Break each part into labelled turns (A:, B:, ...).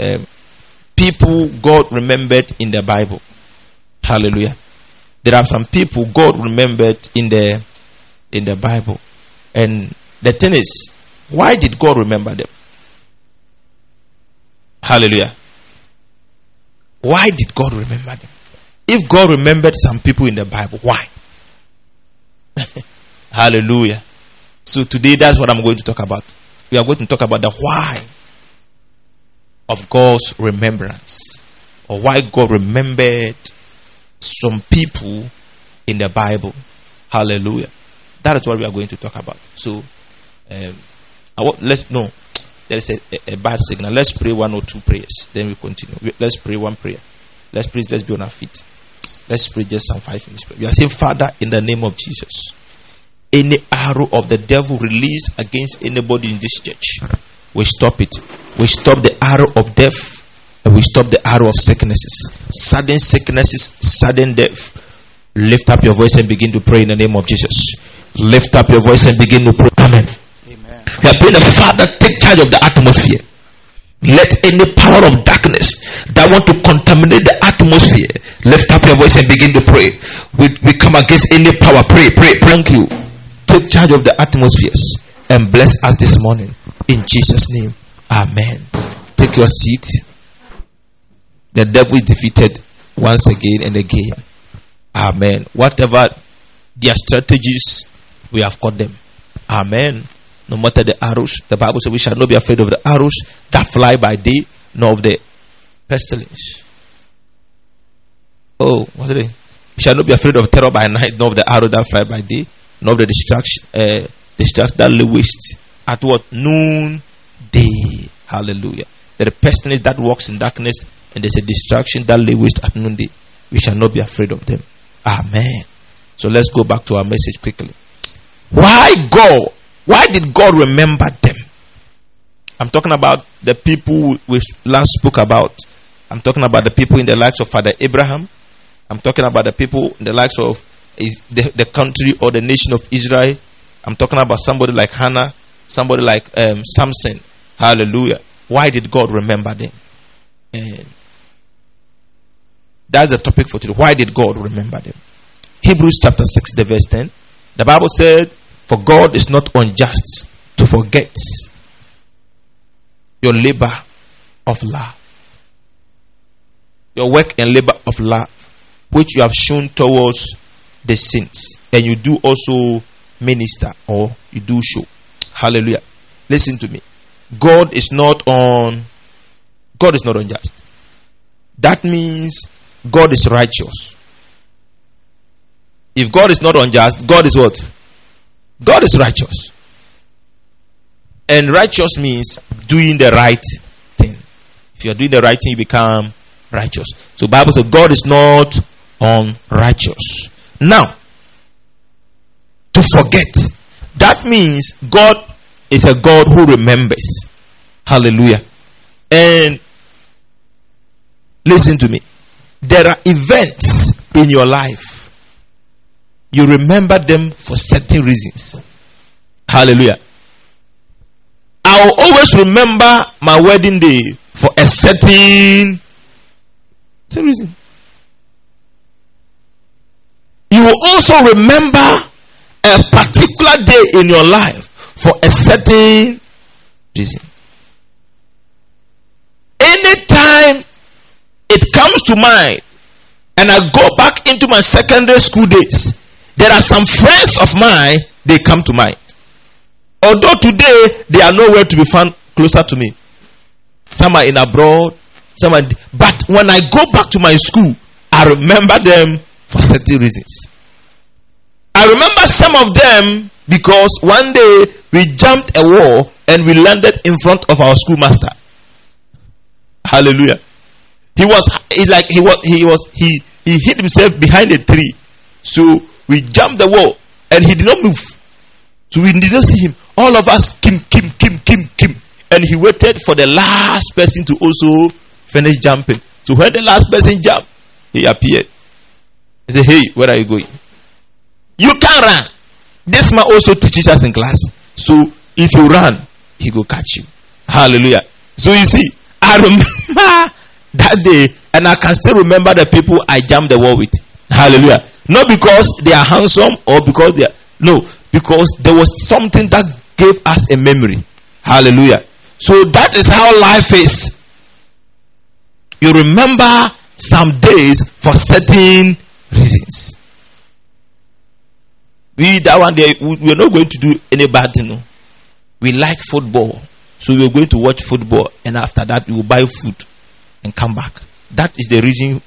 A: um, people God remembered in the Bible. Hallelujah. There are some people God remembered in the in the Bible. And the thing is, why did God remember them? Hallelujah. Why did God remember them? If God remembered some people in the Bible, why? Hallelujah. So today that's what I'm going to talk about. We are going to talk about the why of God's remembrance or why God remembered some people in the Bible. Hallelujah. That is what we are going to talk about. So, um, want, let's no, there is a, a, a, bad signal. Let's pray one or two prayers. Then we continue. Let's pray one prayer. Let's pray. Let's be on our feet. Let's pray just some five minutes. We are saying, Father, in the name of Jesus, any arrow of the devil released against anybody in this church, we stop it. We stop the arrow of death and we stop the arrow of sicknesses. Sudden sicknesses, sudden death. Lift up your voice and begin to pray in the name of Jesus. Lift up your voice and begin to pray. Amen. Amen. We are praying the Father, take charge of the atmosphere. Let any power of darkness that want to contaminate the atmosphere lift up your voice and begin to pray. We, we come against any power. Pray, pray, thank you. Take charge of the atmospheres and bless us this morning. In Jesus' name. Amen. Take your seat. The devil is defeated once again and again. Amen. Whatever their strategies, we have caught them. Amen. No matter the arrows, the Bible says we shall not be afraid of the arrows that fly by day, nor of the pestilence. Oh, what's it? We shall not be afraid of terror by night, nor of the arrow that fly by day, nor of the destruction, uh, destruction that lay waste at what noon day. Hallelujah. There is pestilence that walks in darkness, and there's a destruction that lay waste at noonday. We shall not be afraid of them. Amen. So let's go back to our message quickly. Why God? Why did God remember them? I'm talking about the people we last spoke about. I'm talking about the people in the likes of Father Abraham. I'm talking about the people in the likes of is the, the country or the nation of Israel. I'm talking about somebody like Hannah, somebody like um, Samson. Hallelujah. Why did God remember them? And that's the topic for today. Why did God remember them? Hebrews chapter 6, the verse 10. The Bible said, For God is not unjust to forget your labor of love, your work and labor of love, which you have shown towards the saints, and you do also minister or you do show. Hallelujah. Listen to me. God is not on God is not unjust. That means God is righteous. If God is not unjust, God is what? God is righteous. And righteous means doing the right thing. If you are doing the right thing, you become righteous. So Bible says God is not unrighteous. Now, to forget, that means God is a God who remembers. Hallelujah. And listen to me. There are events in your life. You remember them for certain reasons. Hallelujah. I'll always remember my wedding day for a certain, certain reason. You will also remember a particular day in your life for a certain reason. Anytime it comes to mind and I go back into my secondary school days, there are some friends of mine, they come to mind. Although today they are nowhere to be found closer to me. Some are in abroad, some are, but when I go back to my school, I remember them for certain reasons. I remember some of them because one day we jumped a wall and we landed in front of our schoolmaster. Hallelujah. He was he like he was he was he he hid himself behind a tree. So we jumped the wall and he did not move. So we did not see him. All of us kim kim kim kim kim. And he waited for the last person to also finish jumping. So when the last person jumped, he appeared. He said, Hey, where are you going? You can't run. This man also teaches us in class. So if you run, he will catch you. Hallelujah. So you see, I remember remember that day, and I can still remember the people I jammed the wall with. Hallelujah. Not because they are handsome or because they are, no, because there was something that gave us a memory. Hallelujah. So that is how life is. You remember some days for certain reasons. We that one day we are not going to do any bad thing. No? We like football, so we are going to watch football, and after that we will buy food and come back. That is the reason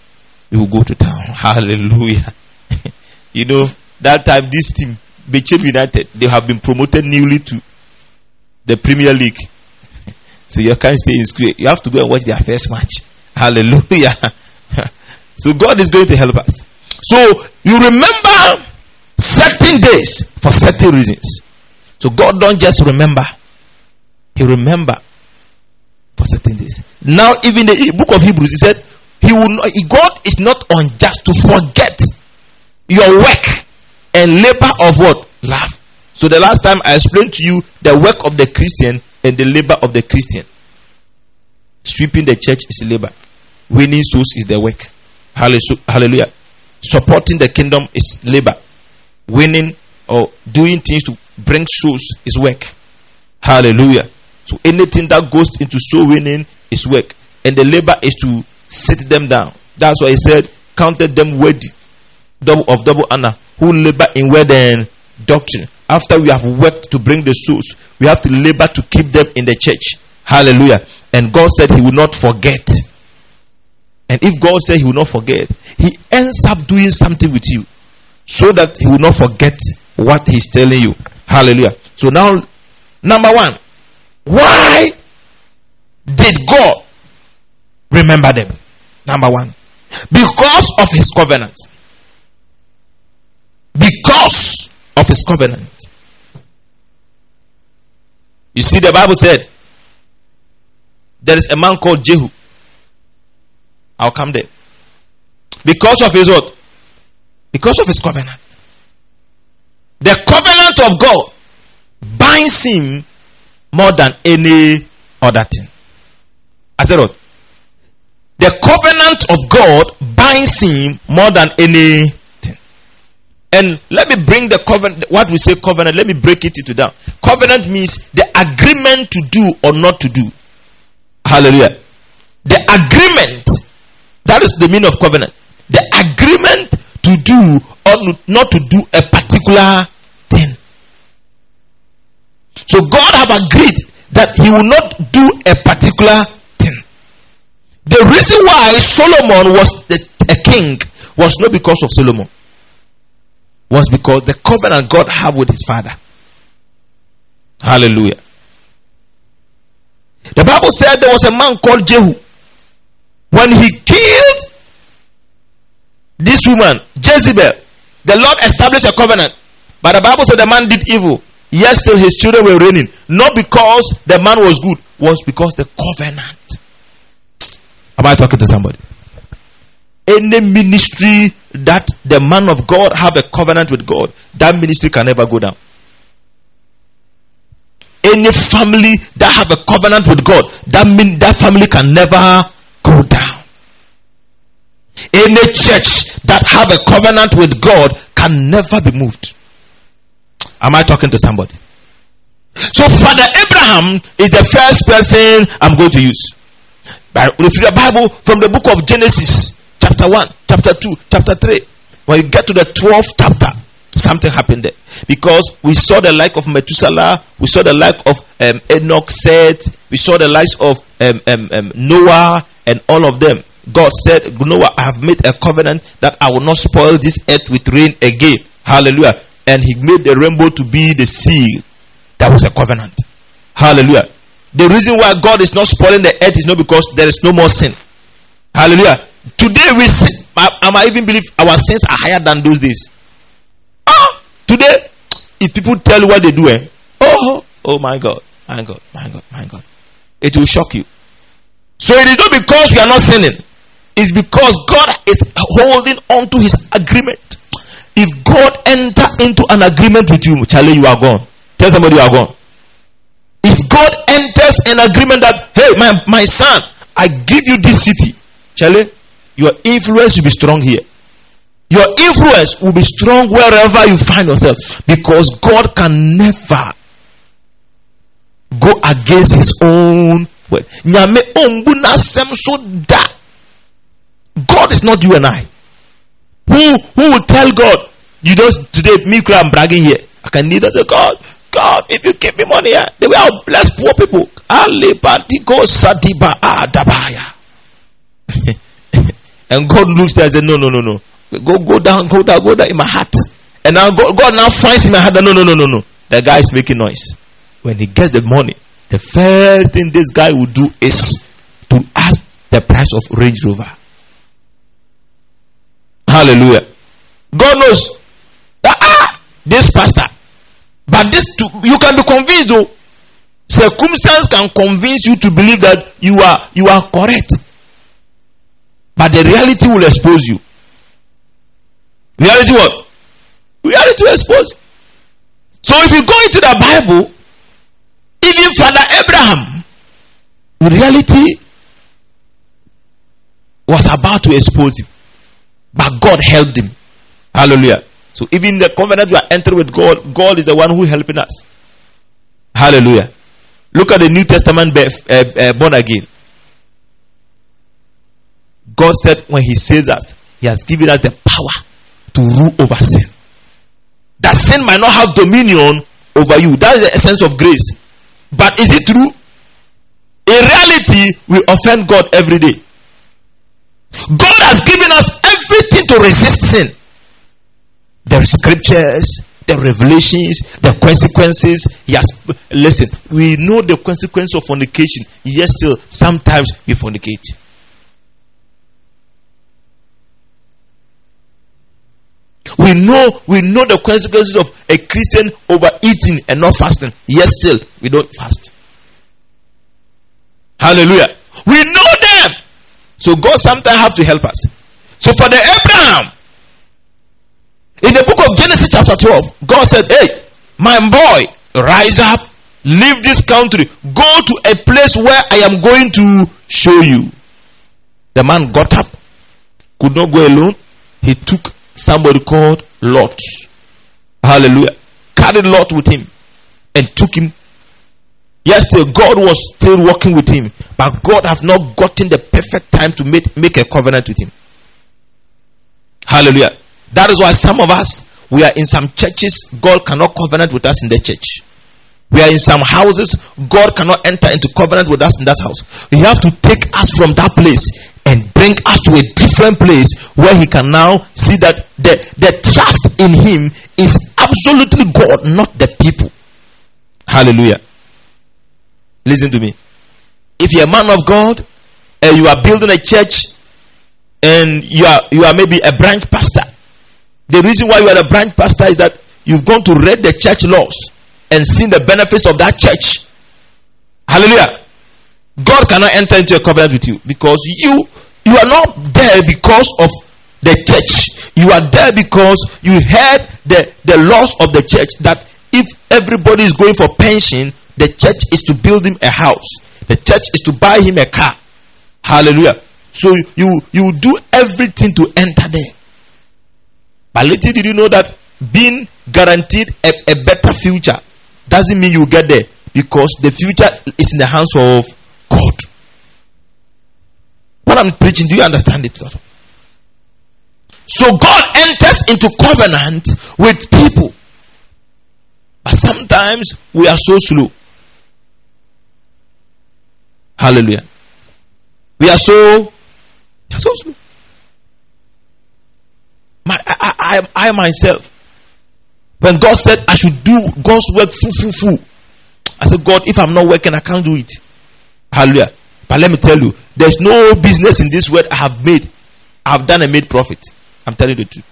A: we will go to town. Hallelujah. you know that time this team, Bechem United, they have been promoted newly to the Premier League. so you can't stay in school. You have to go and watch their first match. Hallelujah. so God is going to help us. So you remember certain days for certain reasons. So God don't just remember. He remember for certain days. Now even the book of Hebrews he said he will not, God is not unjust to forget your work and labor of what? Love. So the last time I explained to you the work of the Christian and the labor of the Christian. Sweeping the church is labor. Winning souls is the work. Hallelujah. Supporting the kingdom is labor. Winning or doing things to bring souls is work. Hallelujah. So anything that goes into soul winning is work. And the labor is to sit them down. That's why he said, counted them worthy double of double honor who labor in word and doctrine. After we have worked to bring the souls, we have to labor to keep them in the church. Hallelujah. And God said he will not forget. And if God said he will not forget, he ends up doing something with you so that he will not forget what he's telling you. Hallelujah. So now, number one, why did God remember them? Number one, because of his covenant. Because of his covenant. You see, the Bible said there is a man called Jehu. I'll come there. Because of his what? Because of his covenant. The covenant of God binds him more than any other thing. I said what? The covenant of God binds him more than anything. And let me bring the covenant, what we say covenant, let me break it into down. Covenant means the agreement to do or not to do. Hallelujah. The agreement, that is the meaning of covenant. The agreement to do or not to do a particular thing. So God have agreed that he will not do a particular thing. The reason why Solomon was a king was not because of Solomon. Was because the covenant God have with his father. Hallelujah. The Bible said there was a man called Jehu. When he killed this woman, Jezebel, the Lord established a covenant. But the Bible said the man did evil. Yes, still his children were reigning. Not because the man was good, was because the covenant. Am I talking to somebody? Any ministry that the man of God have a covenant with God, that ministry can never go down. Any family that have a covenant with God, that mean that family can never. Any church that have a covenant with God can never be moved. Am I talking to somebody? So Father Abraham is the first person I'm going to use. But the Bible from the book of Genesis, chapter 1, chapter 2, chapter 3, when you get to the 12th chapter, something happened there. Because we saw the like of Methuselah, we saw the like of um, Enoch, Seth, we saw the likes of um, um, um, Noah, and all of them. God said, Noah, I have made a covenant that I will not spoil this earth with rain again. Hallelujah. And he made the rainbow to be the seal. That was a covenant. Hallelujah. The reason why God is not spoiling the earth is not because there is no more sin. Hallelujah. Today we sin. I, I even believe our sins are higher than those days. Ah, today, if people tell you what they do, eh? Oh, oh my God, my God, my God, my God. It will shock you. So it is not because we are not sinning. It's because God is holding on to his agreement. If God enter into an agreement with you, Charlie, you are gone. Tell somebody you are gone. If God enters an agreement that, hey, my, my son, I give you this city, Charlie, your influence will be strong here. Your influence will be strong wherever you find yourself because God can never go against his own word. God is not you and I. Who who will tell God, you just today, me, I'm bragging here. I can need that. God, God, if you give me money, eh, they will bless poor people. and God looks there and says, No, no, no, no. Go, go down, go down, go down in my heart. And now God, God now finds in my heart that no, no, no, no, no. The guy is making noise. When he gets the money, the first thing this guy will do is to ask the price of Range Rover. Hallelujah. God knows that ah, this pastor, but this too, you can be convinced though. Circumstance can convince you to believe that you are you are correct, but the reality will expose you. Reality what? Reality will expose. So if you go into the Bible, even Father Abraham, reality was about to expose him, but God helped him. Hallelujah. So even the covenant we are entering with God, God is the one who is helping us. Hallelujah. Look at the New Testament uh, uh, born again. God said when He saves us, He has given us the power to rule over sin. That sin might not have dominion over you. That is the essence of grace. But is it true? In reality, we offend God every day. God has given us everything to resist sin the scriptures, the revelations, the consequences. Yes, listen, we know the consequence of fornication, yet still sometimes we fornicate. We know we know the consequences of a Christian overeating and not fasting. Yet still we don't fast. Hallelujah. We know them. So God sometimes have to help us. So for the Abraham, in the book of Genesis, chapter 12, God said, Hey, my boy, rise up, leave this country, go to a place where I am going to show you. The man got up, could not go alone. He took somebody called Lot. Hallelujah. Carried Lot with him and took him. Yes, still God was still working with him, but God have not gotten the perfect time to make, make a covenant with him. Hallelujah. That is why some of us, we are in some churches, God cannot covenant with us in the church. We are in some houses, God cannot enter into covenant with us in that house. He have to take us from that place and bring us to a different place where He can now see that the, the trust in Him is absolutely God, not the people. Hallelujah. Listen to me. If you're a man of God and you are building a church and you are you are maybe a branch pastor the reason why you are a branch pastor is that you've gone to read the church laws and seen the benefits of that church. Hallelujah. God cannot enter into a covenant with you because you you are not there because of the church. You are there because you heard the, the laws of the church that if everybody is going for pension, the church is to build him a house. The church is to buy him a car. Hallelujah. So you you do everything to enter there. But little did you know that being guaranteed a, a better future doesn't mean you get there because the future is in the hands of God. What I'm preaching, do you understand it? So God enters into covenant with people. But sometimes we are so slow. Hallelujah. We are so, so. My, I, I, I myself, when God said I should do God's work full, full, full, I said, God, if I'm not working, I can't do it. Hallelujah. But let me tell you, there's no business in this world I have made. I've done and made profit. I'm telling you the truth.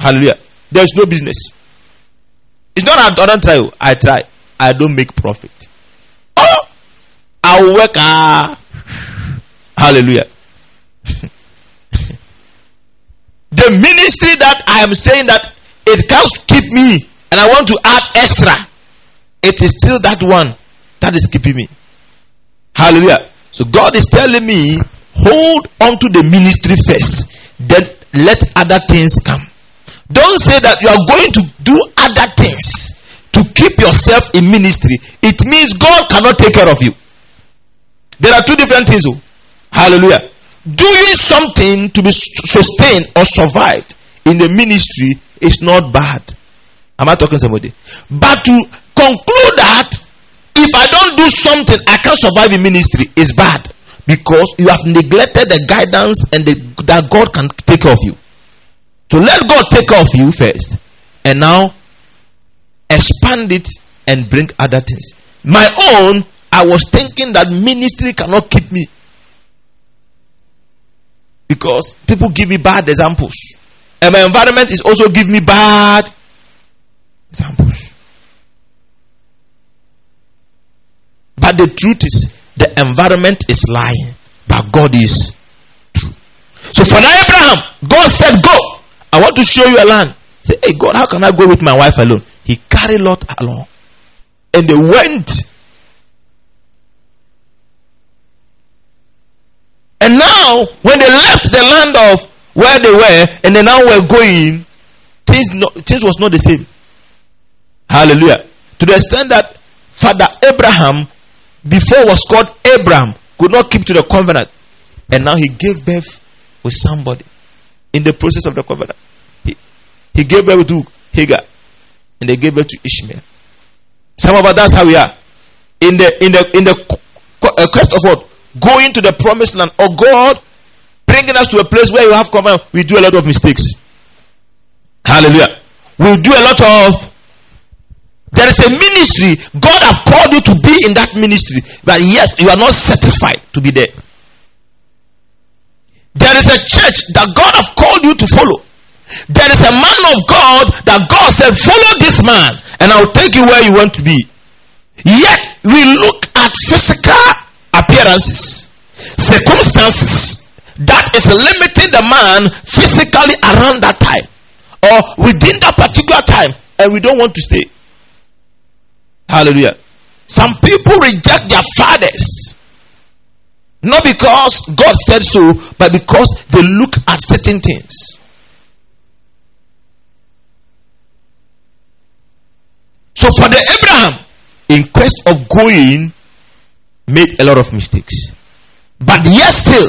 A: Hallelujah. There's no business. It's not I don't try. I try. I don't make profit. Oh, I work. Ah. Hallelujah. the ministry that I am saying that it can't keep me and I want to add extra, it is still that one that is keeping me. Hallelujah. So God is telling me, hold on to the ministry first, then let other things come. Don't say that you are going to do other things to keep yourself in ministry. It means God cannot take care of you. There are two different things. Oh. Hallelujah. Doing something to be sustained or survived in the ministry is not bad. Am I talking to somebody? But to conclude that if I don't do something, I can't survive in ministry is bad because you have neglected the guidance and the, that God can take care of you. So let God take care of you first, and now expand it and bring other things. My own, I was thinking that ministry cannot keep me because people give me bad examples, and my environment is also give me bad examples. But the truth is, the environment is lying, but God is true. So for Abraham, God said, Go. I want to show you a land. Say, Hey God, how can I go with my wife alone? He carried Lot along. And they went. And now, when they left the land of where they were, and they now were going, things, no, things was not the same. Hallelujah. To the extent that Father Abraham before was called Abraham, could not keep to the covenant. And now he gave birth with somebody in the process of the covenant. He, he gave birth to Hagar and they gave birth to Ishmael. Some of us, that's how we are. In the, in the, in the uh, quest of what? Going to the promised land or God bringing us to a place where you have covenant, we do a lot of mistakes. Hallelujah. We do a lot of there is a ministry. God have called you to be in that ministry. But yes, you are not satisfied to be there. There is a church that God have called you to follow. There is a man of God that God said, follow this man and I'll take you where you want to be. Yet we look at physical appearances, circumstances that is limiting the man physically around that time or within that particular time and we don't want to stay. Hallelujah. Some people reject their fathers. Not because God said so, but because they look at certain things. So for the Abraham, in quest of going, made a lot of mistakes. But yet still,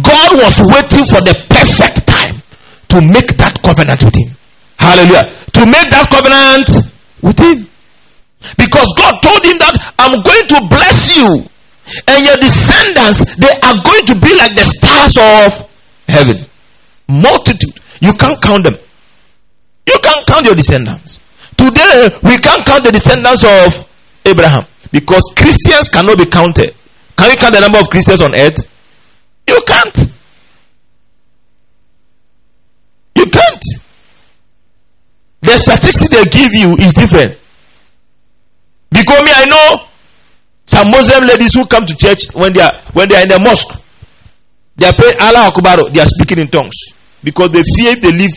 A: God was waiting for the perfect time to make that covenant with him. Hallelujah. To make that covenant with him. Because God told him that I'm going to bless you and your descendants, they are going to be like the stars of heaven. Multitude. You can't count them. You can't count your descendants. Today, we can't count the descendants of Abraham because Christians cannot be counted. Can we count the number of Christians on earth? You can't. You can't. The statistics they give you is different. Because me, I know some Muslim ladies who come to church when they are when they are in the mosque. They are praying Allah Akbar, they are speaking in tongues. Because they fear if they leave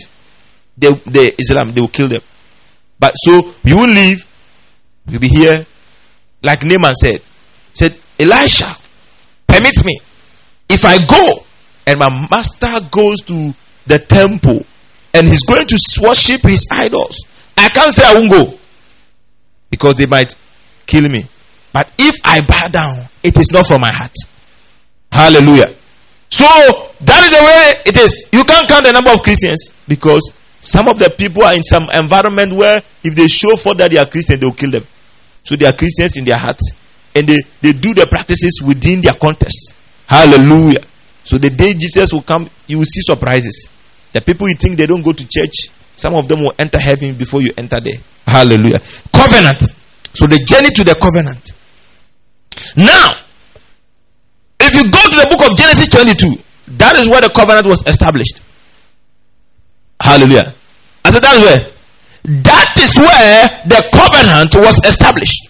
A: the, the Islam, they will kill them. But so you will leave, you'll be here. Like Naaman said, said, Elisha, permit me. If I go and my master goes to the temple and he's going to worship his idols, I can't say I won't go. Because they might kill me. But if I bow down, it is not from my heart. Hallelujah. So that is the way it is. You can't count the number of Christians because some of the people are in some environment where if they show for that they are Christian, they will kill them. So they are Christians in their heart and they, they do the practices within their context. Hallelujah. So the day Jesus will come, you will see surprises. The people you think they don't go to church, some of them will enter heaven before you enter there. Hallelujah. Covenant. So the journey to the covenant. Now, if you go to the book of Genesis 22, that is where the covenant was established. Hallelujah. I said that is where. That is where the covenant was established.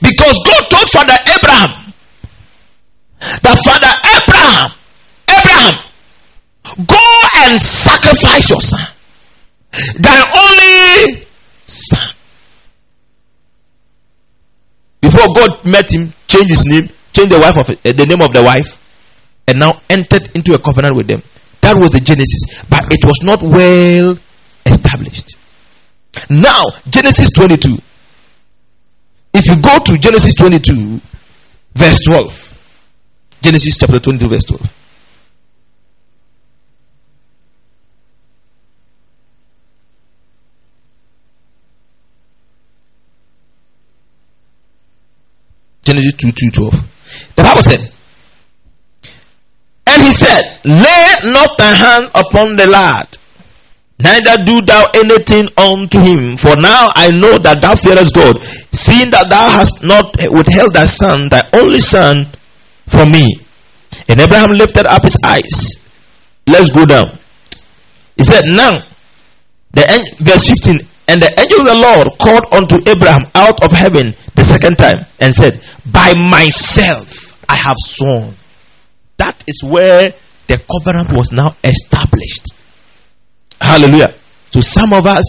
A: Because God told Father Abraham that Father Abraham, Abraham, go and sacrifice your son. Thy only son. Before God met him, changed his name, changed the wife of uh, the name of the wife, and now entered into a covenant with them. That was the Genesis, but it was not well established. Now, Genesis 22. If you go to Genesis 22, verse 12, Genesis chapter 22, verse 12. Genesis 2 2 12. The Bible said, And he said, Lay not thy hand upon the lad, neither do thou anything unto him. For now I know that thou fearest God, seeing that thou hast not withheld thy son, thy only son, from me. And Abraham lifted up his eyes. Let's go down. He said, Now, the verse 15, and the angel of the Lord called unto Abraham out of heaven the second time and said, By myself I have sworn. That is where the covenant was now established. Hallelujah. So some of us,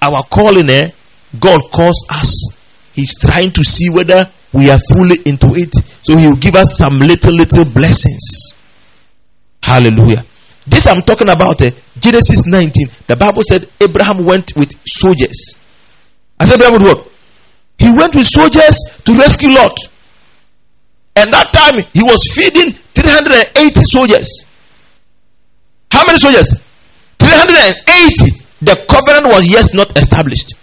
A: our calling there, God calls us. He's trying to see whether we are fully into it. So he will give us some little, little blessings. Hallelujah. This I'm talking about uh, Genesis 19. The Bible said Abraham went with soldiers. I said Abraham would what? He went with soldiers to rescue Lot. And that time he was feeding 380 soldiers. How many soldiers? 380. The covenant was yet not established.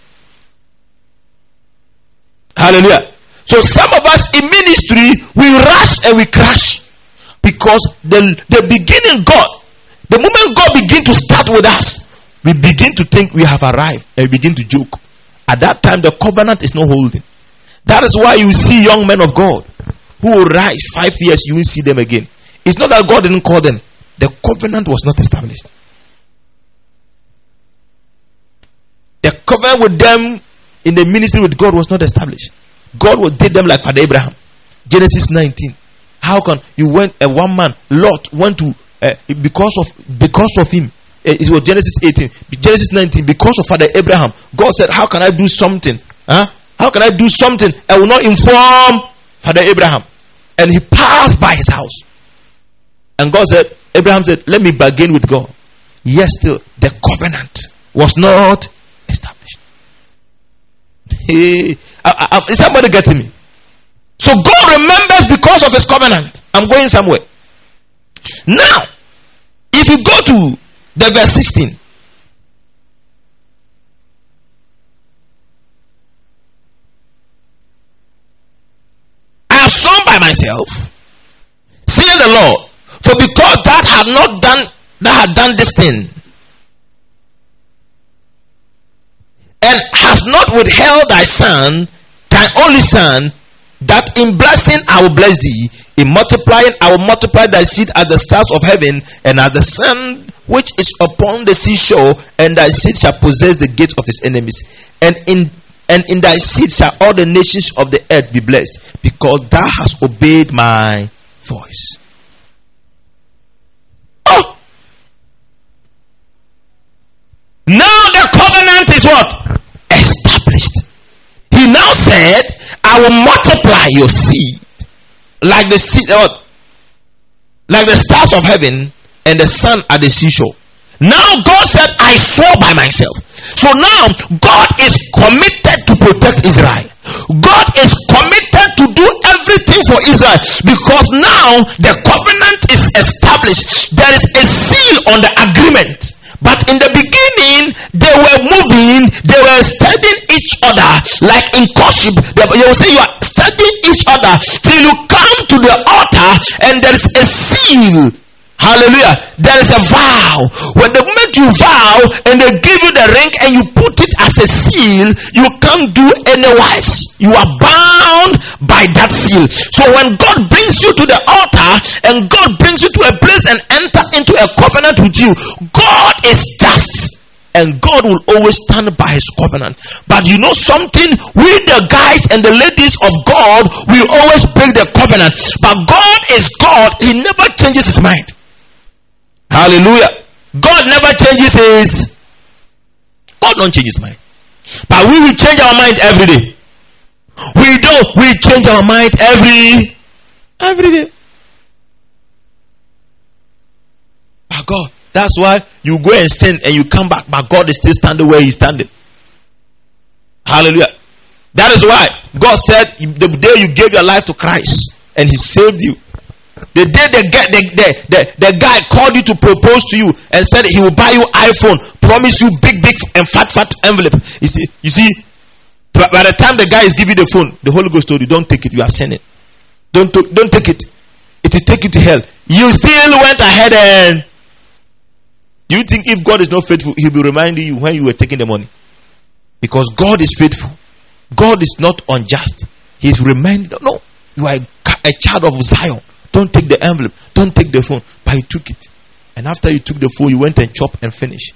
A: Hallelujah. So some of us in ministry we rush and we crash because the the beginning God the moment God begin to start with us, we begin to think we have arrived and begin to joke. At that time, the covenant is not holding. That is why you see young men of God who will rise five years, you will see them again. It's not that God didn't call them, the covenant was not established. The covenant with them in the ministry with God was not established. God would did them like Father Abraham. Genesis 19. How can you went a one man Lot went to uh, because of because of him. Uh, it was Genesis 18, Genesis 19. Because of Father Abraham, God said, "How can I do something? Huh? How can I do something? I will not inform Father Abraham." And he passed by his house, and God said, "Abraham said, let me bargain with God." Yes, still the covenant was not established. Hey, uh, uh, uh, is somebody getting me? So God remembers because of his covenant. I'm going somewhere. Now, if you go to the verse 16, I have sworn by myself, saying the Lord, for because that had not done that had done this thing, and has not withheld thy son, thy only son, that in blessing I will bless thee, in multiplying I will multiply thy seed as the stars of heaven, and as the sun which is upon the seashore, and thy seed shall possess the gate of his enemies. And in and in thy seed shall all the nations of the earth be blessed, because thou hast obeyed my voice. Oh! Now the covenant is what? Now said, I will multiply your seed like the seed, like the stars of heaven and the sun at the seashore. Now God said, I swore by myself. So now God is committed to protect Israel. God is committed to do everything for Israel because now the covenant is established. There is a seal on the agreement. But in the beginning, they were moving, they were studying each other, like in courtship. They will say you are studying each other till you come to the altar and there is a seal Hallelujah. There is a vow. When the moment you vow and they give you the ring and you put it as a seal, you can't do anywise. You are bound by that seal. So when God brings you to the altar and God brings you to a place and enter into a covenant with you, is just and God will always stand by his covenant. But you know something? We, the guys and the ladies of God, will always break the covenant. But God is God, He never changes His mind. Hallelujah. God never changes his. God don't change his mind. But we will change our mind every day. We don't. We change our mind every every day. But God, that's why you go and sin and you come back, but God is still standing where He's standing. Hallelujah. That is why God said the day you gave your life to Christ and He saved you. The day the the, the, the, the guy called you to propose to you and said he will buy you iPhone, promise you big, big and fat, fat envelope. You see, you see, by the time the guy is giving the phone, the Holy Ghost told you, don't take it, you are sinning. Don't, don't take it. It will take you to hell. You still went ahead and do you think if God is not faithful, He'll be reminding you when you were taking the money? Because God is faithful. God is not unjust. He's reminding, no, you are a, child of Zion. Don't take the envelope. Don't take the phone. But you took it. And after you took the phone, you went and chopped and finished.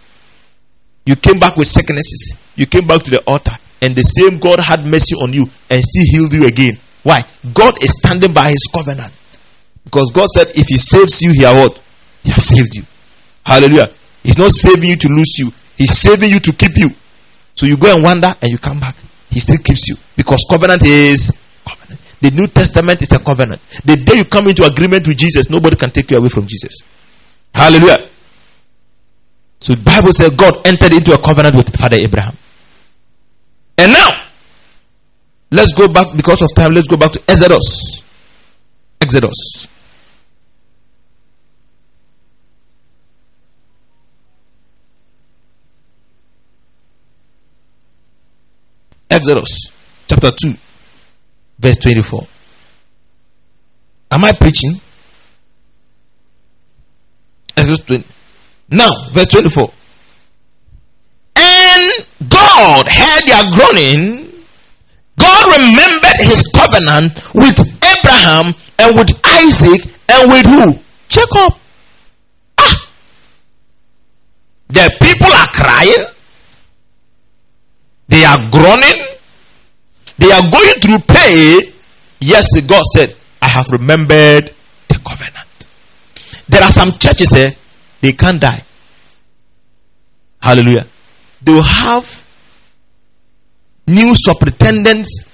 A: You came back with sicknesses. You came back to the altar. And the same God had mercy on you and still healed you again. Why? God is standing by his covenant. Because God said, if he saves you, he what? He has saved you. Hallelujah. He's not saving you to lose you. He's saving you to keep you. So you go and wander and you come back. He still keeps you. Because covenant is covenant. The New Testament is a covenant. The day you come into agreement with Jesus, nobody can take you away from Jesus. Hallelujah. So the Bible says God entered into a covenant with Father Abraham. And now, let's go back because of time. Let's go back to Exodus. Exodus. Exodus chapter 2 verse 24. Am I preaching? Exodus 20. Now, verse 24. And God heard their groaning. God remembered his covenant with Abraham and with Isaac and with who? Jacob. Ah! The people are crying. They are groaning. They are going through pain. Yes, God said, I have remembered the covenant. There are some churches here, eh, they can't die. Hallelujah. They will have new superintendents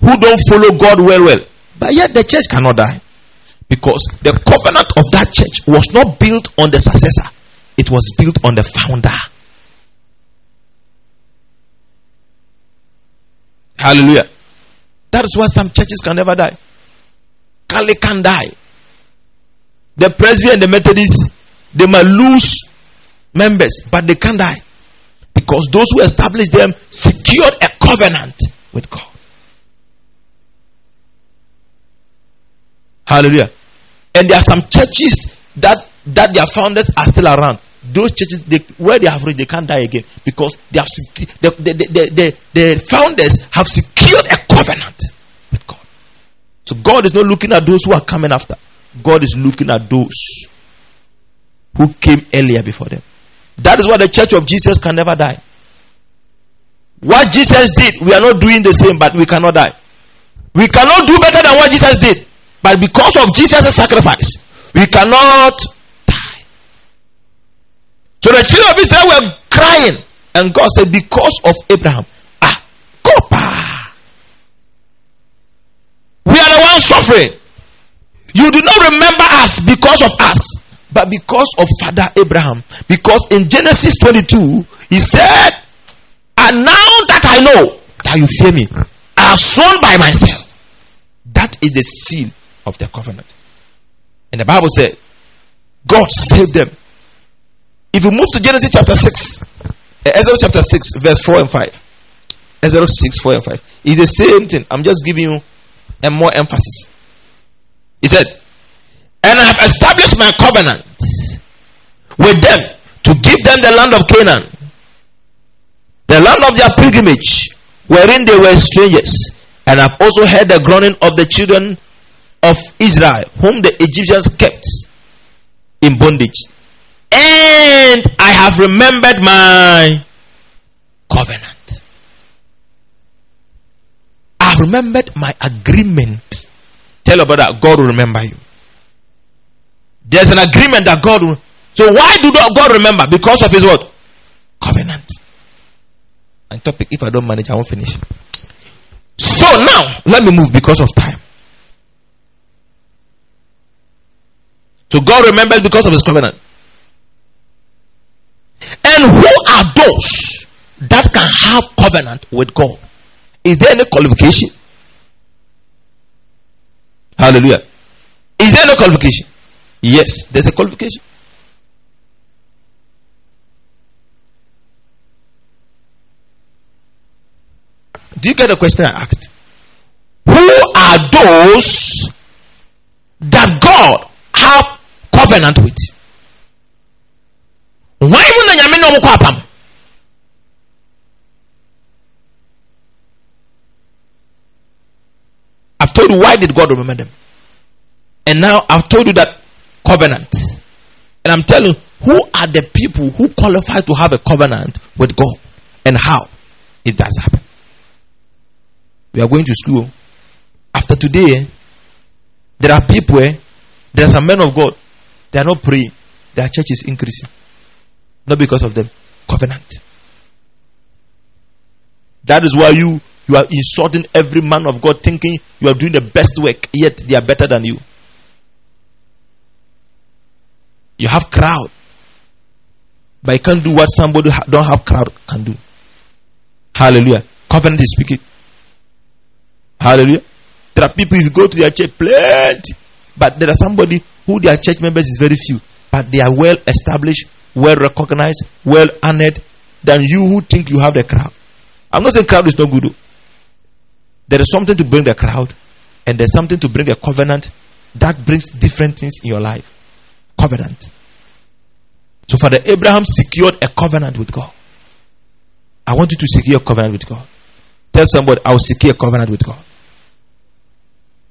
A: who don't follow God well, well. But yet the church cannot die. Because the covenant of that church was not built on the successor, it was built on the founder. Hallelujah. That is why some churches can never die. Kali can die. The Presby and the Methodists, they might lose members, but they can't die. Because those who established them secured a covenant with God. Hallelujah. And there are some churches that, that their founders are still around. Those churches, they, where they have reached, they can't die again because they have the, the, the, the, the founders have secured a covenant with God. So God is not looking at those who are coming after. God is looking at those who came earlier before them. That is why the church of Jesus can never die. What Jesus did, we are not doing the same, but we cannot die. We cannot do better than what Jesus did. But because of Jesus' sacrifice, we cannot. So the children of Israel were crying. And God said, Because of Abraham. Ah, go We are the ones suffering. You do not remember us because of us, but because of Father Abraham. Because in Genesis 22, he said, And now that I know that you fear me, I have sworn by myself. That is the seal of the covenant. And the Bible said, God saved them. If you move to Genesis chapter 6, eh, Exodus chapter 6, verse 4 and 5. Exodus 6, 4 and 5. It's the same thing. I'm just giving you and more emphasis. He said, And I have established my covenant with them to give them the land of Canaan, the land of their pilgrimage, wherein they were strangers. And I've also heard the groaning of the children of Israel, whom the Egyptians kept in bondage. And I have remembered my covenant. I've remembered my agreement. Tell your brother, God will remember you. There's an agreement that God will. So why do God remember? Because of his what? Covenant. And topic, if I don't manage, I won't finish. So now, let me move because of time. So God remembers because of his covenant. And who are those that can have covenant with God? Is there any qualification? Hallelujah. Is there no qualification? Yes, there's a qualification. Do you get the question I asked? Who are those that God have covenant with? Why mu na nyame na ɔmo apam? I've told you why did God remember them? And now I've told you that covenant. And I'm telling you, who are the people who qualify to have a covenant with God and how it does happen? We are going to school. After today, there are people, eh, there are some men of God, they are not praying. Their church is increasing. Not because of them. Covenant. That is why you you are insulting every man of God, thinking you are doing the best work, yet they are better than you. You have crowd, but you can't do what somebody don't have crowd can do. Hallelujah. Covenant is speaking. Hallelujah. There are people you go to their church, plenty, but there are somebody who their church members is very few, but they are well established, well recognized, well honored than you who think you have the crowd. I'm not saying crowd is not good. Oh. There is something to bring the crowd, and there's something to bring a covenant that brings different things in your life. Covenant. So, Father Abraham secured a covenant with God. I want you to secure a covenant with God. Tell somebody, I will secure a covenant with God.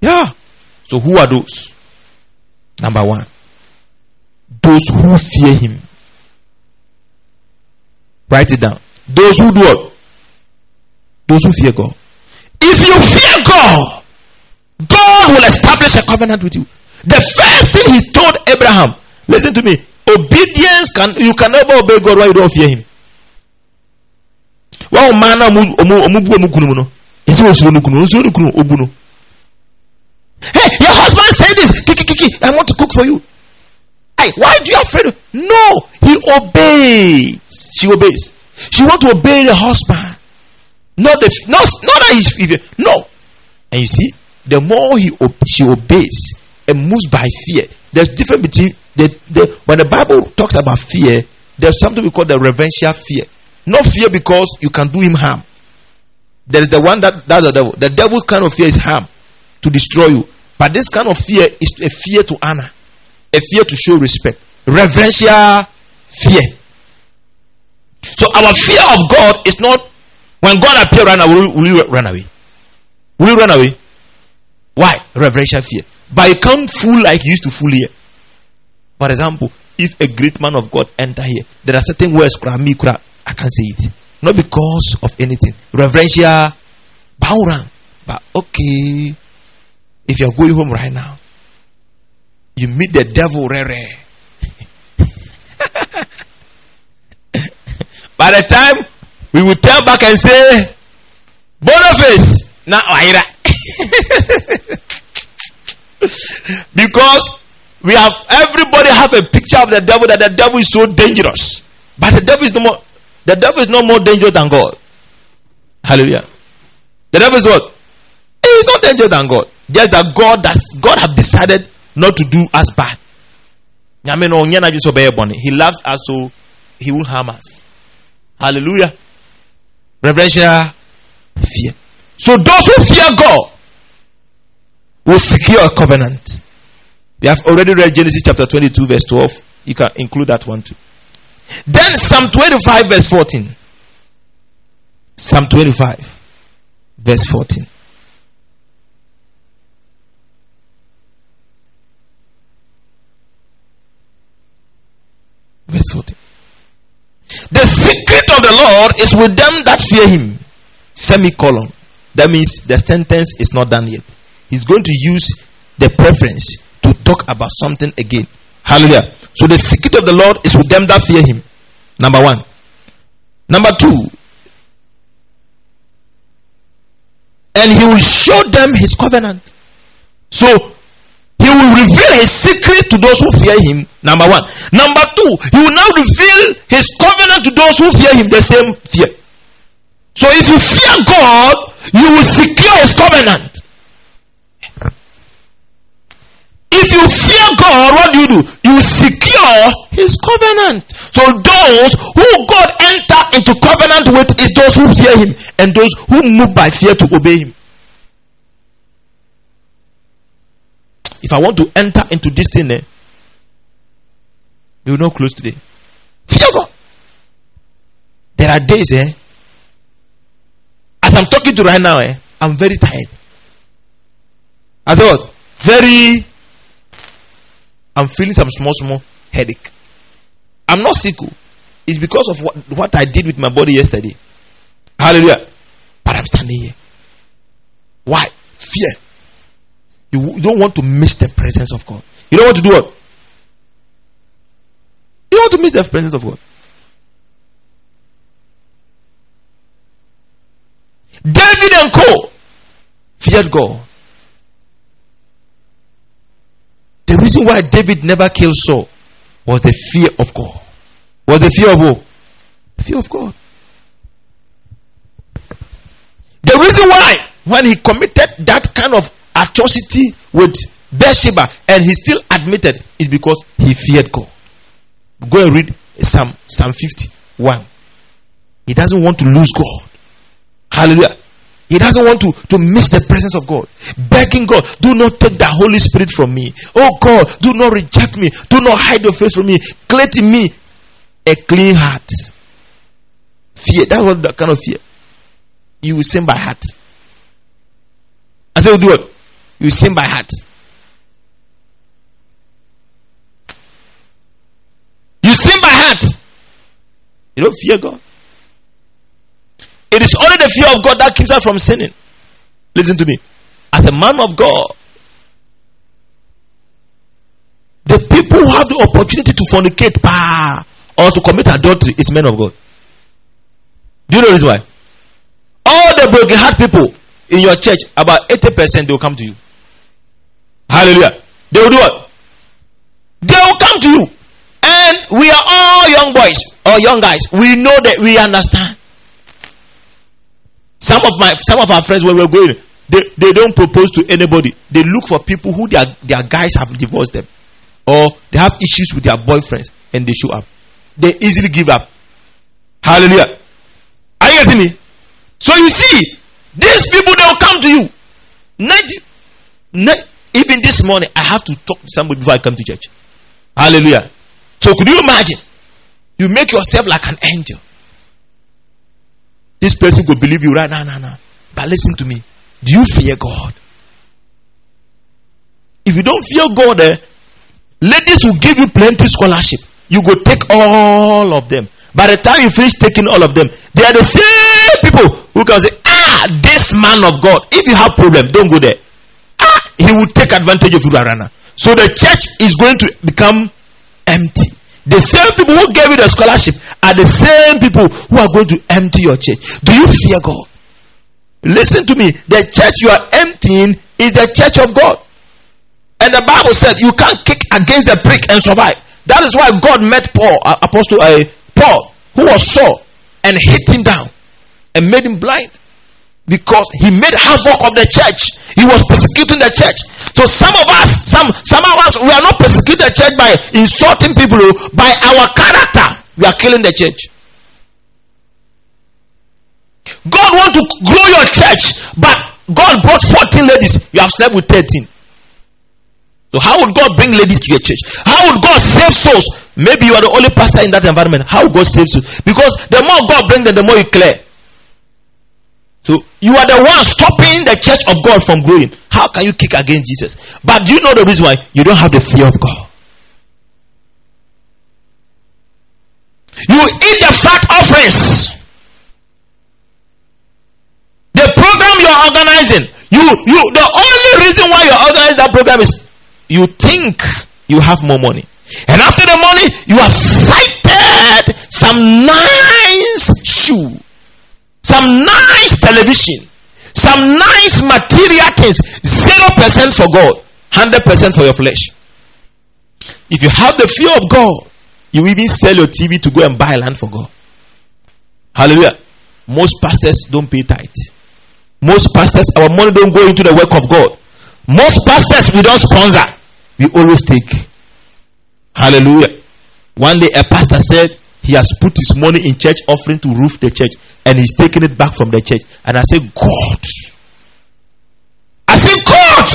A: Yeah. So, who are those? Number one, those who fear Him. Write it down. Those who do what? Those who fear God. If you fear God, God will establish a covenant with you. The first thing he told Abraham, listen to me, obedience can you can never obey God while you don't fear him. Hey, your husband said this. Kiki, I want to cook for you. Why do you afraid? No, he obeys. She obeys. She want to obey the husband. Not the not, not that he's no. And you see, the more he she obeys and moves by fear, there's difference between the, the when the Bible talks about fear, there's something we call the reverential fear. Not fear because you can do him harm. There is the one that that's the devil. The devil kind of fear is harm to destroy you. But this kind of fear is a fear to honor, a fear to show respect, reverential fear. So our fear of God is not when God appear right now, will, will you run away? Will you run away? Why? Reverential fear. But you can't fool like you used to fool here. For example, if a great man of God enter here, there are certain words I can't say it. Not because of anything. Reverential bowran. But okay. If you're going home right now, you meet the devil rare. By the time we will turn back and say, Boniface, now oh, Aira. because we have everybody have a picture of the devil that the devil is so dangerous. But the devil is no more the devil is no more dangerous than God. Hallelujah. The devil is what? He is not dangerous than God. Just that God does God have decided not to do us bad. He loves us so he will harm us. Hallelujah reverential fear. So those who fear God will secure a covenant. We have already read Genesis chapter 22, verse 12. You can include that one too. Then Psalm 25, verse 14. Psalm 25, verse 14. Verse 14. The secret of the Lord is with them that fear him. Semicolon. That means the sentence is not done yet. He's going to use the preference to talk about something again. Hallelujah. So the secret of the Lord is with them that fear him. Number one. Number two. and he will show them his covenant. So he will reveal his secret to those who fear him. Number one. Number two, he will now reveal his covenant to those who fear him, the same fear. So if you fear God, you will secure his covenant. If you fear God, what do you do? You secure his covenant. So those who God enter into covenant with is those who fear him and those who move by fear to obey him. If I want to enter into this thing, eh, we will not close today. Fear God. There are days, eh? As I'm talking to right now, eh, I'm very tired. I thought very I'm feeling some small, small headache. I'm not sick. Oh. It's because of what, what I did with my body yesterday. Hallelujah. But I'm standing here. Why? Fear. You, don't want to miss the presence of God. You don't want to do what? You don't want to miss the presence of God. David and Co. feared God. The reason why David never killed Saul was the fear of God. Was the fear of who? Fear of God. The reason why, when he committed that kind of atrocity with Bathsheba and he still admitted, is because he feared God. Go and read Psalm, Psalm 51. He doesn't want to lose God. Hallelujah. He doesn't want to, to miss the presence of God. Begging God, do not take the Holy Spirit from me. Oh God, do not reject me. Do not hide your face from me. Create in me a clean heart. Fear. That's what that kind of fear. You will sin by heart. I say, do what? You sin by heart. You sin by heart. You don't fear God. It is only the fear of God that keeps us from sinning. Listen to me. As a man of God, the people who have the opportunity to fornicate bah, or to commit adultery is men of God. Do you know this why? All the broken heart people in your church, about 80% they will come to you. Hallelujah. They will do what? They will come to you. And we are all young boys or young guys. We know that we understand. Some of my some of our friends when we are going, they, they don't propose to anybody. They look for people who their their guys have divorced them. Or they have issues with their boyfriends and they show up. They easily give up. Hallelujah. Are you getting me? So you see, these people they will come to you. 90, 90, even this morning, I have to talk to somebody before I come to church. Hallelujah. So could you imagine? You make yourself like an angel. This person could believe you right now, now, now. But listen to me. Do you fear God? If you don't fear God, eh, ladies will give you plenty scholarship. You go take all of them. By the time you finish taking all of them, they are the same people who can say, Ah, this man of God. If you have problem, don't go there. He will take advantage of you, Rana. So the church is going to become empty. The same people who gave you the scholarship are the same people who are going to empty your church. Do you fear God? Listen to me. The church you are emptying is the church of God. And the Bible said you can't kick against the prick and survive. That is why God met Paul, uh, Apostle uh, Paul, who was Saul, and hit him down and made him blind because he made havoc of the church. He was persecuting the church. So some of us, some some of us, we are not persecuting the church by insulting people, oh, by our character. We are killing the church. God want to grow your church, but God brought 14 ladies. You have slept with 13. So how would God bring ladies to your church? How would God save souls? Maybe you are the only pastor in that environment. How God save souls? Because the more God brings them, the more you clear. So you are the one stopping the church of God from growing. How can you kick against Jesus? But do you know the reason why? You don't have the fear of God. You eat the fat offerings. The program you're organizing, you you the only reason why you're organizing that program is you think you have more money. And after the money, you have sighted some nice shoe some nice television, Some nice material things, 0% for God, 100% for your flesh. If you have the fear of God, you even sell your TV to go and buy land for God. Hallelujah. Most pastors don't pay tithe. Most pastors, our money don't go into the work of God. Most pastors, we don't sponsor. We always take. Hallelujah. One day a pastor said he has put his money in church offering to roof the church and he's taking it back from the church. And I said, God. I said, God.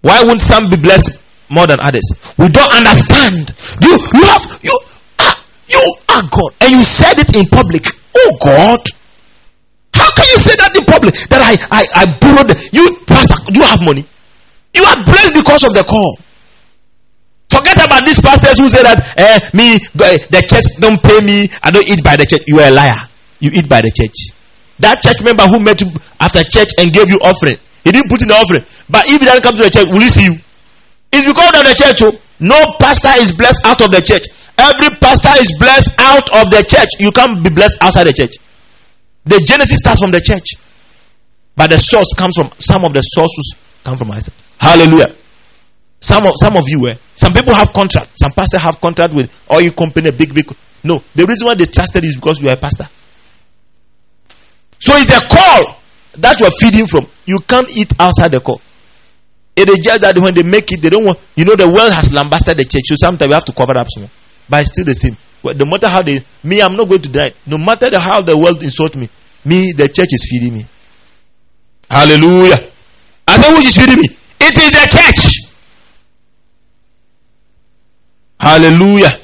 A: Why won't some be blessed more than others? We don't understand. You, have, you are, you are God. And you said it in public. Oh God. How can you say that in public? That I, I, I borrowed, you, pastor, you have money? You are blessed because of the call. Forget about these pastors who say that, eh, me, eh, the church don't pay me, I don't eat by the church. You are a liar. You eat by the church. That church member who met you after church and gave you offering, he didn't put in the offering. But if he doesn't come to the church, will he see you? It's because of the church. Oh. No pastor is blessed out of the church. Every pastor is blessed out of the church. You can't be blessed outside the church. The genesis starts from the church. But the source comes from some of the sources come from Isaac. Hallelujah. Some of some of you, eh, some people have contract. Some pastors have contract with oil company, big big. No, the reason why they trusted is because you are a pastor. So it's the call that you are feeding from. You can't eat outside the call. It is just that when they make it, they don't want. You know, the world has lambasted the church, so sometimes we have to cover up some. But it's still the same. No matter how they, me, I'm not going to deny. No matter the, how the world insult me, me, the church is feeding me. Hallelujah. I said, who is feeding me? It is the church. Hallelujah.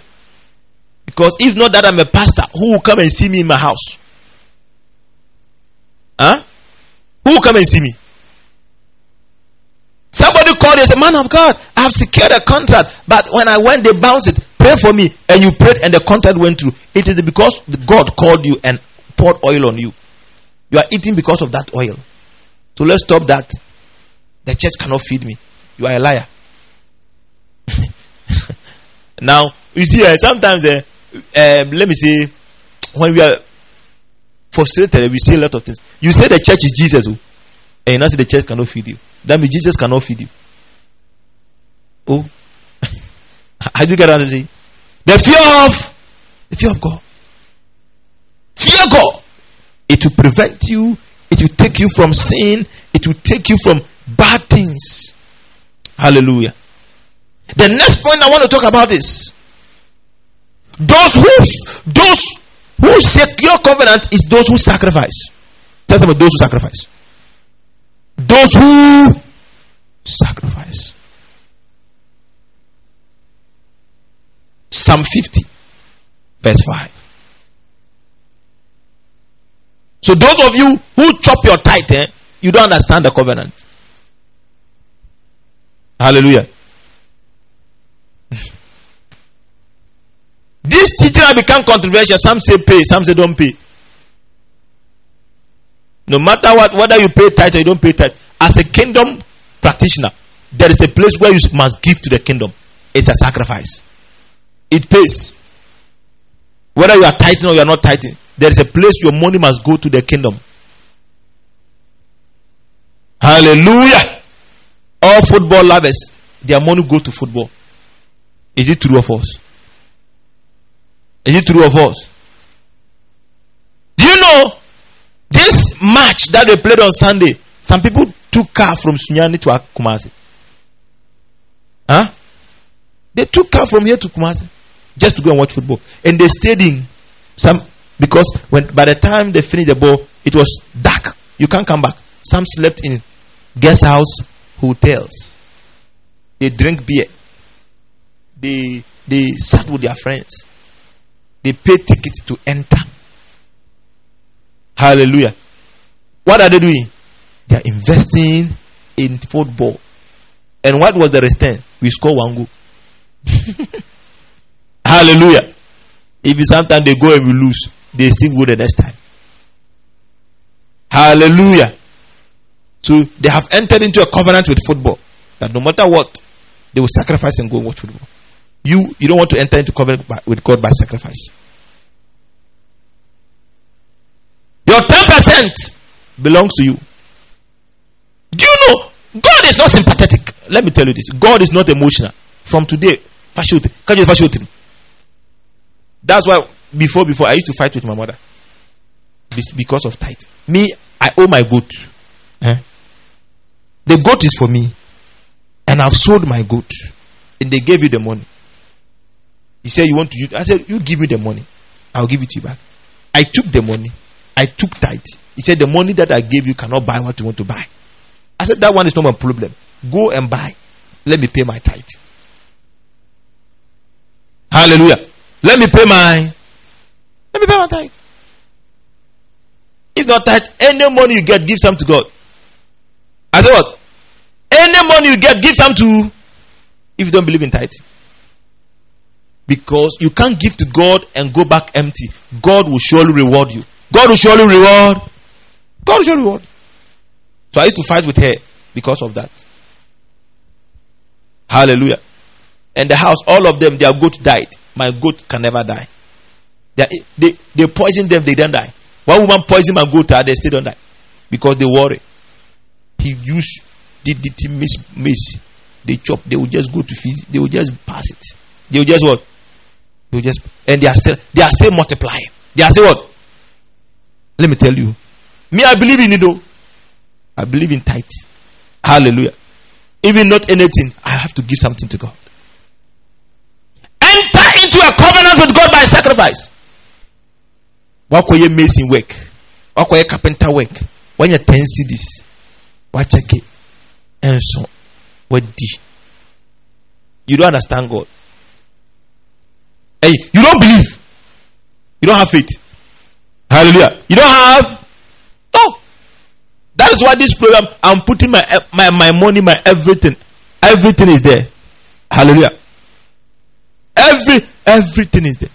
A: Because if not that I'm a pastor, who will come and see me in my house? Huh? Who will come and see me? Somebody called and said, Man of God, I have secured a contract, but when I went, they bounced it. Pray for me. And you prayed and the contract went through. It is because God called you and poured oil on you. You are eating because of that oil. So let's stop that. The church cannot feed me. You are a liar. now, you see, uh, sometimes, uh, um, let me say, when we are frustrated, we say a lot of things. You say the church is Jesus, oh, and say the church cannot feed you. That means Jesus cannot feed you. Oh, how do get what? The fear of the fear of God. Fear God. It will prevent you. It will take you from sin. It will take you from bad things. Hallelujah. The next point I want to talk about is those who those who secure covenant is those who sacrifice. Tell somebody those who sacrifice. Those who sacrifice. Psalm 50, verse 5. So, those of you who chop your tithe, eh, you don't understand the covenant. Hallelujah. This teaching has become controversial. Some say pay, some say don't pay. No matter what, whether you pay tithe or you don't pay tithe, as a kingdom practitioner, there is a place where you must give to the kingdom. It's a sacrifice. It pays. Whether you are tithing or you are not tithing, there is a place your money must go to the kingdom. Hallelujah. All football lovers, their money go to football. Is it true of us? Is it true of us? Do you know this match that they played on Sunday? Some people took car from Sunyani to Kumasi. Huh? They took car from here to Kumasi just to go and watch football. And they stayed in some because when by the time they finished the ball, it was dark. You can't come back. Some slept in guest house, hotels. They drink beer. They they sat with their friends. They pay tickets to enter. Hallelujah. What are they doing? They are investing in football. And what was the return? We score one goal. Hallelujah. If sometimes they go and we lose, they still go the next time. Hallelujah. So they have entered into a covenant with football that no matter what, they will sacrifice and go and watch football. You you don't want to enter into covenant by, with God by sacrifice. Your ten percent belongs to you. Do you know God is not sympathetic? Let me tell you this. God is not emotional. From today, That's why before before I used to fight with my mother because of tithe. Me, I owe my goat. Eh? The goat is for me, and I've sold my goat, and they gave you the money. He said, "You want to use?" I said, "You give me the money, I'll give it to you back." I took the money. I took tithe. He said, "The money that I gave you cannot buy what you want to buy." I said, "That one is not my problem. Go and buy. Let me pay my tithe." Hallelujah. Let me pay my. Let me pay my tithe. If not tithe, any money you get, give some to God. I said what? Any money you get, give some to. If you don't believe in tithe. Because you can't give to God and go back empty. God will surely reward you. God will surely reward. God will surely reward. So I used to fight with her because of that. Hallelujah. And the house, all of them, their goat died. My goat can never die. They, they, they poisoned them, they don't die. One woman poisoned my goat, uh, they still don't die. Because they worry. He used did the miss, miss. They chop, they will just go to feed, they will just pass it. They will just what? Will just, and they are still, they are still multiplying. They are still what? Let me tell you. Me, I believe in it though. I believe in tithe. Hallelujah. Even not anything, I have to give something to God. Enter into a covenant with God by sacrifice. Wakɔyɛ mason work, wakɔyɛ carpenter work, wanya ten cities, wakyɛke, ɛnso wadi. You don't understand God. Hey, you don't believe. You don't have faith. Hallelujah. You don't have no. That is why this program I'm putting my my my money, my everything, everything is there. Hallelujah. Every everything is there.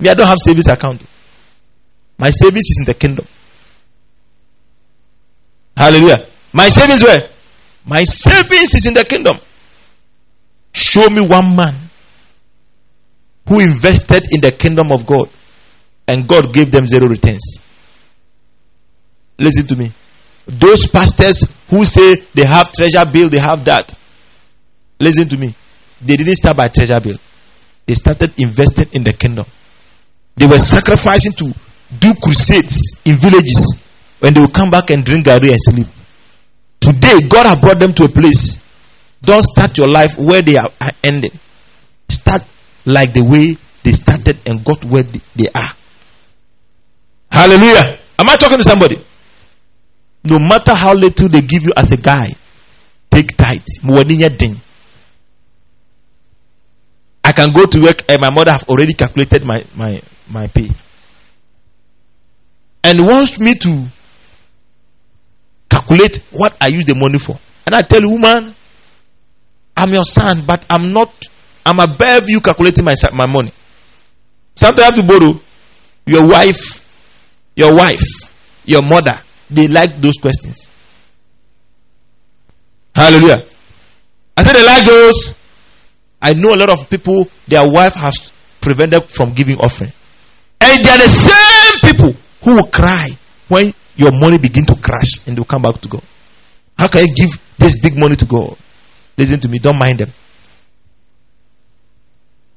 A: Me, I don't have savings account. My savings is in the kingdom. Hallelujah. My savings where? My savings is in the kingdom. Show me one man who invested in the kingdom of God and God gave them zero returns. Listen to me. Those pastors who say they have treasure bill, they have that. Listen to me. They didn't start by treasure bill. They started investing in the kingdom. They were sacrificing to do crusades in villages when they will come back and drink garri and sleep. Today, God has brought them to a place. Don't start your life where they are ending. Start like the way they started and got where they are. Hallelujah. Am I talking to somebody? No matter how little they give you as a guy, take tithe. I can go to work and my mother have already calculated my, my, my pay and wants me to calculate what I use the money for. And I tell you, woman, I'm your son, but I'm not, I'm above you calculating my, my money. Sometimes I have to borrow. Your wife, your wife, your mother, they like those questions. Hallelujah. I said they like those. I know a lot of people, their wife has prevented from giving offering. And they are the same people who will cry when your money begin to crash and they'll come back to God. How can you give this big money to God? Listen to me, don't mind them.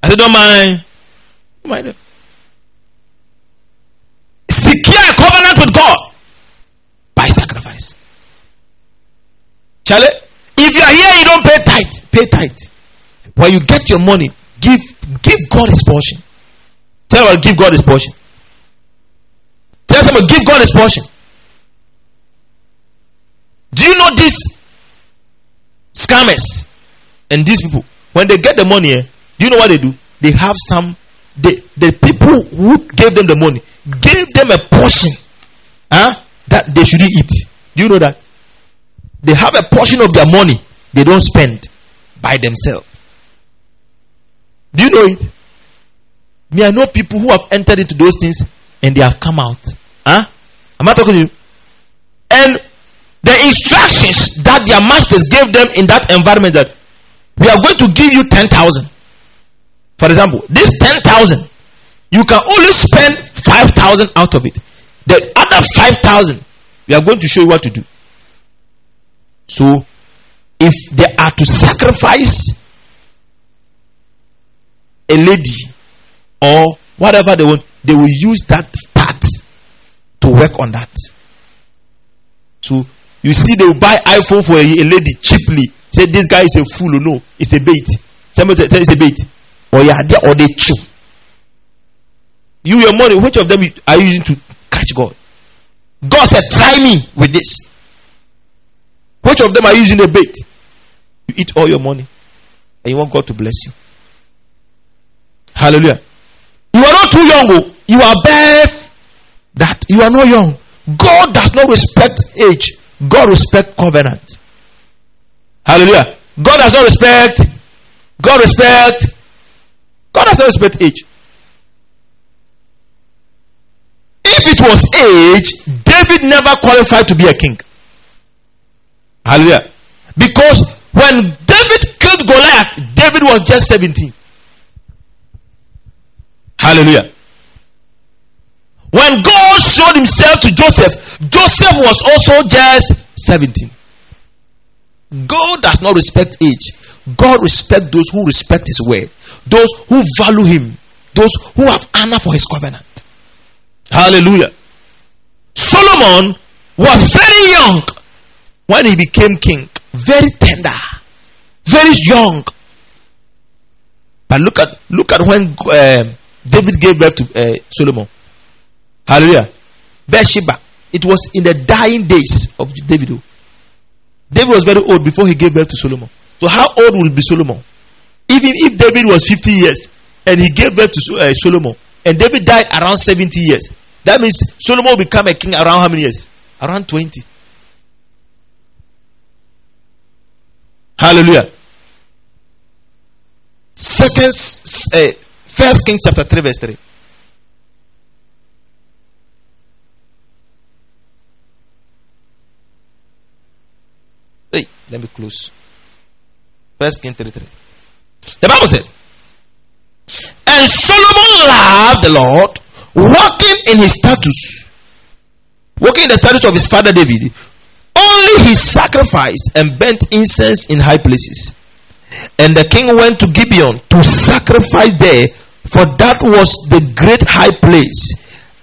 A: I said, don't mind. Don't mind them. Secure a covenant with God by sacrifice. Charlie, if you are here, you don't pay tight. Pay tight. When you get your money, give give God his portion. Tell her, give God his portion. Tell someone, give God his portion. Do you know these scammers and these people? When they get the money, eh, do you know what they do? They have some, the, the people who gave them the money gave them a portion huh, that they shouldn't eat. Do you know that? They have a portion of their money they don't spend by themselves. Do you know it? Me, I know people who have entered into those things and they have come out. Huh? Am I talking to you? And the instructions that their masters gave them in that environment that we are going to give you 10,000. For example, this 10,000, you can only spend 5,000 out of it. The other 5,000, We are going to show you what to do. So, if they are to sacrifice a lady or whatever they want, they will use that part to work on that. So, you see, they will buy iPhone for a, lady cheaply. Say this guy is a fool. No, it's a bait. Somebody tell it's a bait. Or yeah, or they chew. You, your money, which of them are you using to catch God? God said, try me with this. Which of them are you using the bait? You eat all your money and you want God to bless you. Hallelujah. You are not too young. Oh. You are bare that you are not young. God does not respect age. God respect covenant. Hallelujah. God does not respect. God respect. Not respect age. If it was age, David never qualified to be a king. Hallelujah. Because when David killed Goliath, David was just 17. Hallelujah. When God showed himself to Joseph, Joseph was also just 17. God does not respect age. God respects those who respect his word, those who value him, those who have honor for his covenant. Hallelujah. Solomon was very young when he became king, very tender, very young. But look at look at when uh, David gave birth to uh, Solomon. Hallelujah. Bathsheba. It was in the dying days of David. David was very old before he gave birth to Solomon. So how old will be Solomon? Even if David was 50 years and he gave birth to uh, Solomon and David died around 70 years, that means Solomon will become a king around how many years? Around 20. Hallelujah. Second, uh, First Kings chapter 3, verse 3. Hey, let me close. First King 3 3. The Bible said, And Solomon loved the Lord, walking in his status, walking in the status of his father David. Only he sacrificed and burnt incense in high places. And the king went to Gibeon to sacrifice there, for that was the great high place.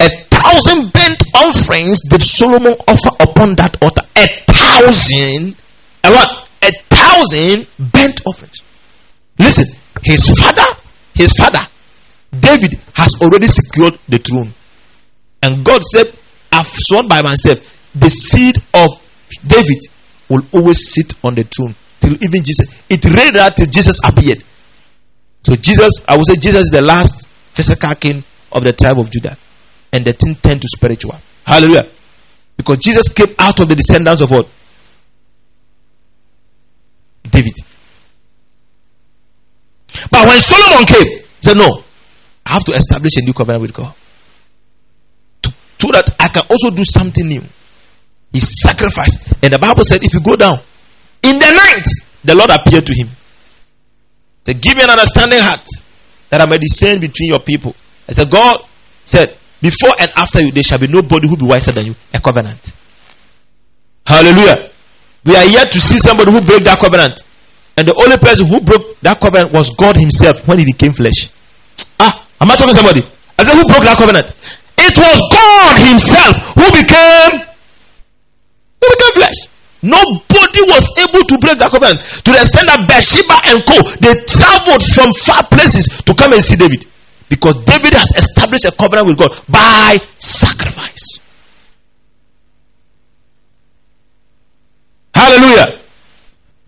A: A thousand burnt offerings did Solomon offer upon that altar. A thousand, a what? Thousand burnt offerings. Listen, his father, his father, David has already secured the throne. And God said, I've sworn by myself, the seed of David will always sit on the throne till even Jesus. It reigned out till Jesus appeared. So Jesus, I would say Jesus is the last physical king of the tribe of Judah. And the thing turned to spiritual. Hallelujah. Because Jesus came out of the descendants of what? David. But when Solomon came, he said, No, I have to establish a new covenant with God. So that I can also do something new. He sacrificed. And the Bible said, if you go down, in the night, the Lord appeared to him. To give me an understanding heart that I may discern between your people. I said, God said, before and after you, there shall be nobody who be wiser than you. A covenant. Hallelujah. We are yet to see somebody who broke that covenant. And the only person who broke that covenant was God Himself when He became flesh. Ah, am I talking to somebody? I said, who broke that covenant? It was God Himself who became who became flesh. Nobody was able to break that covenant to the extent that Bathsheba and Co. They traveled from far places to come and see David because David has established a covenant with God by sacrifice. Hallelujah.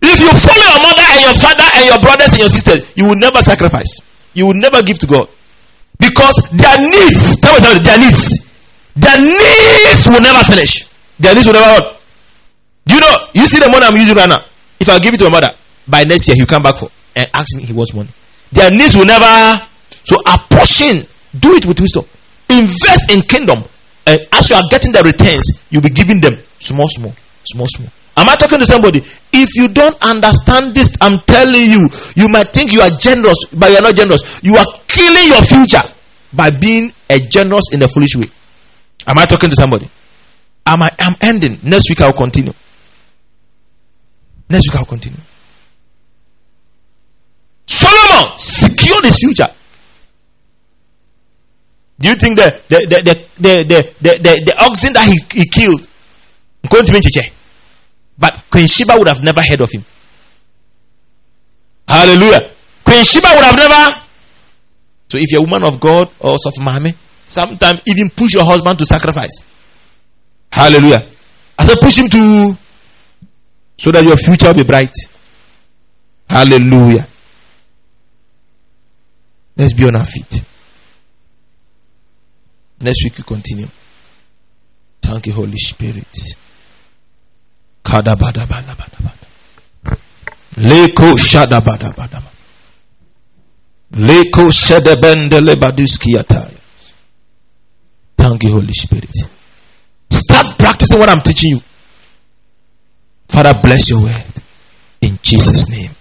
A: If you follow your mother and your father and your brothers and your sisters, you will never sacrifice. You will never give to God. Because their needs, me something, their needs, their needs will never finish. Their needs will never end. Do you know, you see the money I'm using right now? If I give it to my mother, by next year he'll come back for and ask me he wants money. Their needs will never, so apportion, do it with wisdom. Invest in kingdom. And as you are getting the returns, you'll be giving them small, small, small, small. Am I talking to somebody? If you don't understand this, I'm telling you, you might think you are generous, but you are not generous. You are killing your future by being a generous in a foolish way. Am I talking to somebody? I'm, I? I'm ending. Next week I'll continue. Next week I'll continue. Solomon secured his future. Do you think the the the the the the, the, the, oxen that he, he killed but Queen Sheba would have never heard of him. Hallelujah. Queen Sheba would have never. So if you're a woman of God or of Mami, sometimes even push your husband to sacrifice. Hallelujah. I said push him to so that your future will be bright. Hallelujah. Let's be on our feet. Next week we continue. Thank you, Holy Spirit. Leko shadabadabadaba. Leko shadabendele baduskiyataya. Thank you, Holy Spirit. Start practicing what I'm teaching you. Father, bless your word. In Jesus' name.